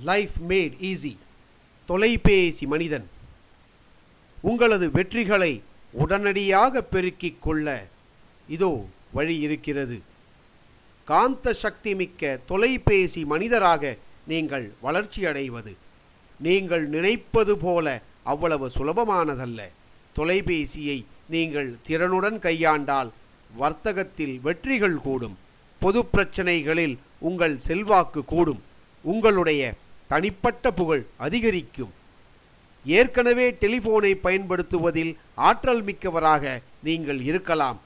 Life mat easy தொலைபேசி மனிதன். உங்களது வெற்றிகளை உடனடியாக பெருக்கிக் கொள்ள இதோ வழி இருக்கிறது. காந்த சக்தி மிக்க தொலைபேசி மனிதராக நீங்கள் வளர்ச்சியடைவது நீங்கள் நினைப்பது போல அவ்வளவு சுலபமானதல்ல. தொலைபேசியை நீங்கள் திறனுடன் கையாண்டால் வர்த்தகத்தில் வெற்றிகள் கூடும். பொது பிரச்சனைகளில் உங்கள் செல்வாக்கு கூடும். உங்களுடைய தனிப்பட்ட புகழ் அதிகரிக்கும். ஏற்கனவே டெலிஃபோனை பயன்படுத்துவதில் ஆற்றல் மிக்கவராக நீங்கள் இருக்கலாம்.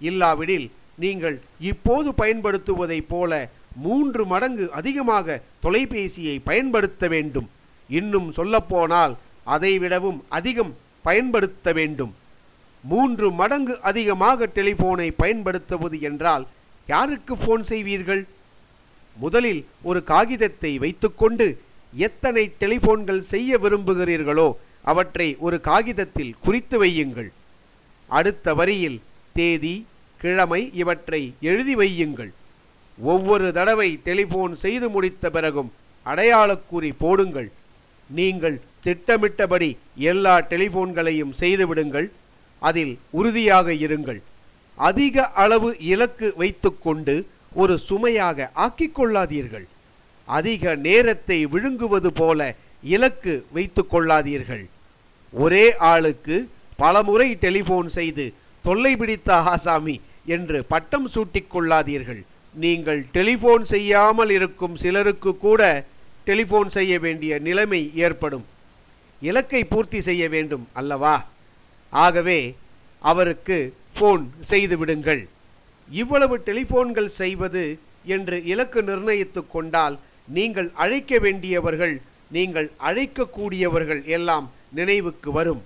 இல்லாவிடில் நீங்கள் இப்போது பயன்படுத்துவதைப் போல மூன்று மடங்கு அதிகமாக தொலைபேசியை பயன்படுத்த வேண்டும். இன்னும் சொல்லப்போனால் அதைவிடவும் அதிகம் பயன்படுத்த வேண்டும். மூன்று மடங்கு அதிகமாக டெலிஃபோனை பயன்படுத்துவது என்றால் யாருக்கு ஃபோன் செய்வீர்கள்? முதலில் ஒரு காகிதத்தை வைத்துக்கொண்டு எத்தனை டெலிஃபோன்கள் செய்ய விரும்புகிறீர்களோ அவற்றை ஒரு காகிதத்தில் குறித்து வையுங்கள். அடுத்த வரியில் தேதி கிழமை இவற்றை எழுதி வையுங்கள். ஒவ்வொரு தடவை டெலிபோன் செய்து முடித்த பிறகும் அடையாளக்குறி போடுங்கள். நீங்கள் திட்டமிட்டபடி எல்லா டெலிபோன்களையும் செய்துவிடுங்கள் அதில் உறுதியாக இருங்கள். அதிக அளவு இலக்கு வைத்துக்கொண்டு ஒரு சுமையாக ஆக்கிக் கொள்ளாதீர்கள். அதிக நேரத்தை விழுங்குவது போல இலக்கு வைத்து கொள்ளாதீர்கள். ஒரே ஆளுக்கு பலமுறை டெலிபோன் செய்து தொல்லை பிடித்த ஆசாமி என்று பட்டம் சூட்டிக் கொள்ளாதீர்கள். நீங்கள் டெலிபோன் செய்யாமல் இருக்கும் சிலருக்கு கூட டெலிபோன் செய்ய வேண்டிய நிலைமை ஏற்படும். இலக்கை பூர்த்தி செய்ய வேண்டும் அல்லவா? ஆகவே அவருக்கு ஃபோன் செய்து விடுங்கள். இவ்வளவு டெலிபோன்கள் செய்வது என்று இலக்கு நிர்ணயித்துக் கொண்டால் நீங்கள் அழைக்க வேண்டியவர்கள் நீங்கள் அழைக்கக்கூடியவர்கள் எல்லாம் நினைவுக்கு வரும்.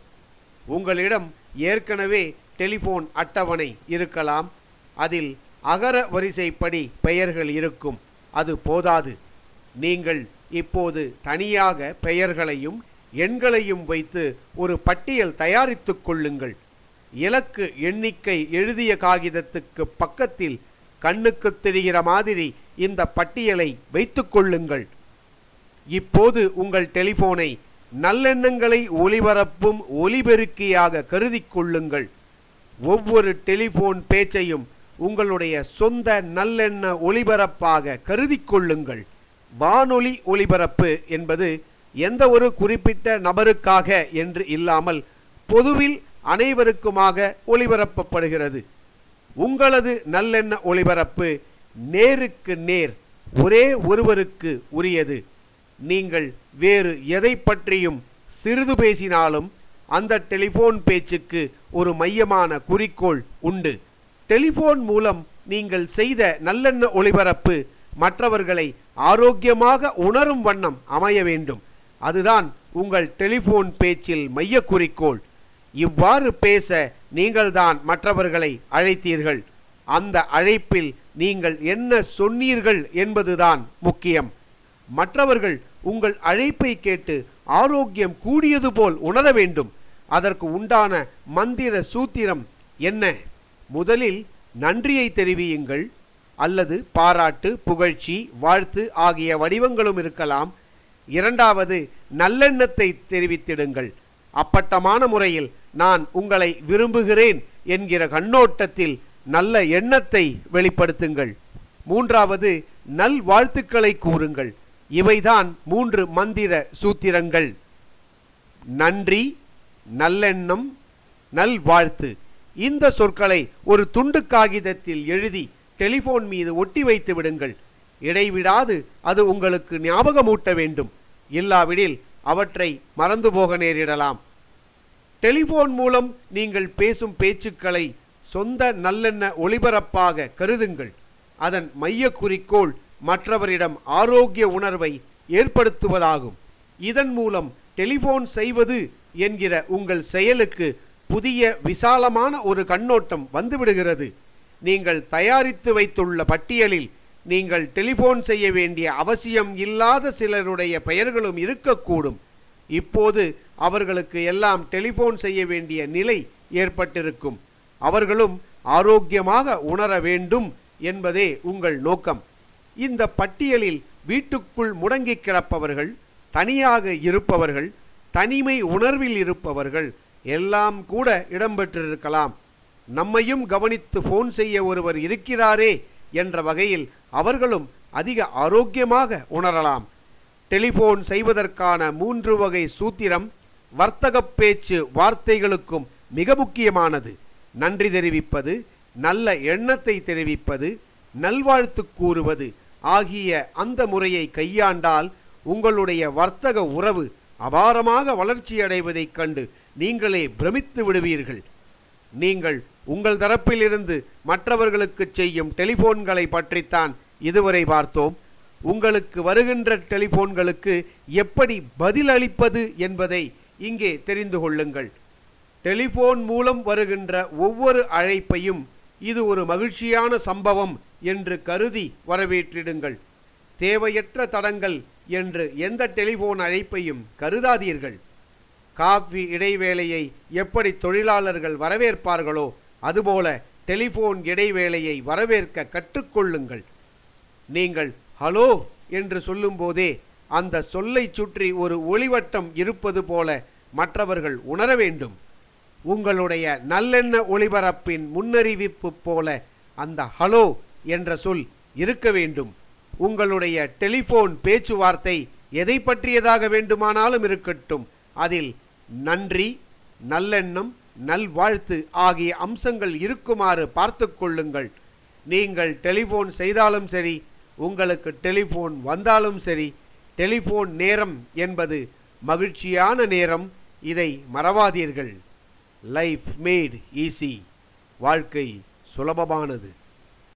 உங்களிடம் ஏற்கனவே டெலிபோன் அட்டவணை இருக்கலாம். அதில் அகர வரிசைப்படி பெயர்கள் இருக்கும். அது போதாது. நீங்கள் இப்போது தனியாக பெயர்களையும் எண்களையும் வைத்து ஒரு பட்டியல் தயாரித்துக் கொள்ளுங்கள். இலக்கு எண்ணிக்கை எழுதிய காகிதத்துக்கு பக்கத்தில் கண்ணுக்கு தெரிகிற மாதிரி இந்த பட்டியலை வைத்துக் கொள்ளுங்கள். இப்போது உங்கள் டெலிபோனை நல்லெண்ணங்களை ஒளிபரப்பும் ஒலிபெருக்கியாக கருதி கொள்ளுங்கள். ஒவ்வொரு டெலிபோன் பேச்சையும் உங்களுடைய சொந்த நல்லெண்ண ஒளிபரப்பாக கருதி கொள்ளுங்கள். வானொலி ஒளிபரப்பு என்பது எந்த ஒரு குறிப்பிட்ட நபருக்காக என்று இல்லாமல் பொதுவில் அனைவருக்குமாக ஒளிபரப்பப்படுகிறது. உங்களது நல்லெண்ண ஒளிபரப்பு நேருக்கு நேர் ஒரே ஒருவருக்கு உரியது. நீங்கள் வேறு எதை பற்றியும் சிறிது பேசினாலும் அந்த டெலிஃபோன் பேச்சுக்கு ஒரு மையமான குறிக்கோள் உண்டு. டெலிஃபோன் மூலம் நீங்கள் செய்த நல்லெண்ண ஒளிபரப்பு மற்றவர்களை ஆரோக்கியமாக உணரும் வண்ணம் அமைய வேண்டும். அதுதான் உங்கள் டெலிஃபோன் பேச்சில் மைய குறிக்கோள். இவ்வாறு பேச நீங்கள்தான் மற்றவர்களை அழைத்தீர்கள். அந்த அழைப்பில் நீங்கள் என்ன சொன்னீர்கள் என்பதுதான் முக்கியம். மற்றவர்கள் உங்கள் அழைப்பை கேட்டு ஆரோக்கியம் கூடியது போல் உணர வேண்டும். அதற்கு உண்டான மந்திர சூத்திரம் என்ன? முதலில் நன்றியை தெரிவியுங்கள் அல்லது பாராட்டு புகழ்ச்சி வாழ்த்து ஆகிய வடிவங்களும் இருக்கலாம். இரண்டாவது நல்லெண்ணத்தை தெரிவித்திடுங்கள். அப்பட்டமான முறையில் நான் உங்களை விரும்புகிறேன் என்கிற கண்ணோட்டத்தில் நல்ல எண்ணத்தை வெளிப்படுத்துங்கள். மூன்றாவது நல் வாழ்த்துக்களை கூறுங்கள். இவைதான் மூன்று மந்திர சூத்திரங்கள். நன்றி நல்லெண்ணம் நல்வாழ்த்து. இந்த சொற்களை ஒரு துண்டு காகிதத்தில் எழுதி டெலிபோன் மீது ஒட்டி வைத்து விடுங்கள். இடைவிடாது அது உங்களுக்கு ஞாபகமூட்ட வேண்டும். இல்லாவிடில் அவற்றை மறந்து போக நேரிடலாம். டெலிபோன் மூலம் நீங்கள் பேசும் பேச்சுக்களை சொந்த நல்லெண்ண ஒளிபரப்பாக கருதுங்கள். அதன் மைய குறிக்கோள் மற்றவரிடம் ஆரோக்கிய உணர்வை ஏற்படுத்துவதாகும். இதன் மூலம் டெலிபோன் செய்வது என்கிற உங்கள் செயலுக்கு புதிய விசாலமான ஒரு கண்ணோட்டம் வந்துவிடுகிறது. நீங்கள் தயாரித்து வைத்துள்ள பட்டியலில் நீங்கள் டெலிபோன் செய்ய வேண்டிய அவசியம் இல்லாத சிலருடைய பெயர்களும் இருக்கக்கூடும். இப்போது அவர்களுக்கு எல்லாம் டெலிபோன் செய்ய வேண்டிய நிலை ஏற்பட்டிருக்கும். அவர்களும் ஆரோக்கியமாக உணர வேண்டும் என்பதே உங்கள் நோக்கம். இந்த பட்டியலில் வீட்டுக்குள் முடங்கி கிடப்பவர்கள் தனியாக இருப்பவர்கள் தனிமை உணர்வில் இருப்பவர்கள் எல்லாம் கூட இடம்பெற்றிருக்கலாம். நம்மையும் கவனித்து ஃபோன் செய்ய ஒருவர் இருக்கிறாரே என்ற வகையில் அவர்களும் அதிக ஆரோக்கியமாக உணரலாம். டெலிஃபோன் செய்வதற்கான மூன்று வகை சூத்திரம் வர்த்தக பேச்சு வார்த்தைகளுக்கும் மிக முக்கியமானது. நன்றி தெரிவிப்பது நல்ல எண்ணத்தை தெரிவிப்பது நல்வாழ்த்து கூறுவது ஆகிய அந்த முறையை கையாண்டால் உங்களுடைய வர்த்தக உறவு அபாரமாக வளர்ச்சியடைவதைக் கண்டு நீங்களே பிரமித்து விடுவீர்கள். நீங்கள் உங்கள் தரப்பிலிருந்து மற்றவர்களுக்கு செய்யும் டெலிபோன்களை பற்றித்தான் இதுவரை பார்த்தோம். உங்களுக்கு வருகின்ற டெலிபோன்களுக்கு எப்படி பதிலளிப்பது என்பதை இங்கே தெரிந்து கொள்ளுங்கள். டெலிஃபோன் மூலம் வருகின்ற ஒவ்வொரு அழைப்பையும் இது ஒரு மகிழ்ச்சியான சம்பவம் என்று கருதி வரவேற்றிடுங்கள். தேவையற்ற தடங்கள் என்று எந்த டெலிஃபோன் அழைப்பையும் கருதாதீர்கள். காஃபி இடைவேளையை எப்படி தொழிலாளர்கள் வரவேற்பார்களோ அதுபோல டெலிஃபோன் இடைவேளையை வரவேற்க கற்றுக்கொள்ளுங்கள். நீங்கள் ஹலோ என்று சொல்லும்போதே அந்த சொல்லை சுற்றி ஒரு ஒளிவட்டம் இருப்பது போல மற்றவர்கள் உணர வேண்டும். உங்களுடைய நல்லெண்ண ஒளிபரப்பின் முன்னறிவிப்பு போல அந்த ஹலோ என்ற சொல் இருக்க வேண்டும். உங்களுடைய டெலிஃபோன் பேச்சுவார்த்தை எதை பற்றியதாக வேண்டுமானாலும் இருக்கட்டும். அதில் நன்றி நல்லெண்ணம் நல்வாழ்த்து ஆகிய அம்சங்கள் இருக்குமாறு பார்த்து கொள்ளுங்கள். நீங்கள் டெலிஃபோன் செய்தாலும் சரி உங்களுக்கு டெலிஃபோன் வந்தாலும் சரி டெலிஃபோன் நேரம் என்பது மகிழ்ச்சியான நேரம். இதை மறவாதீர்கள். லைஃப் மேட் ஈஸி வாழ்க்கை சுலபமானது.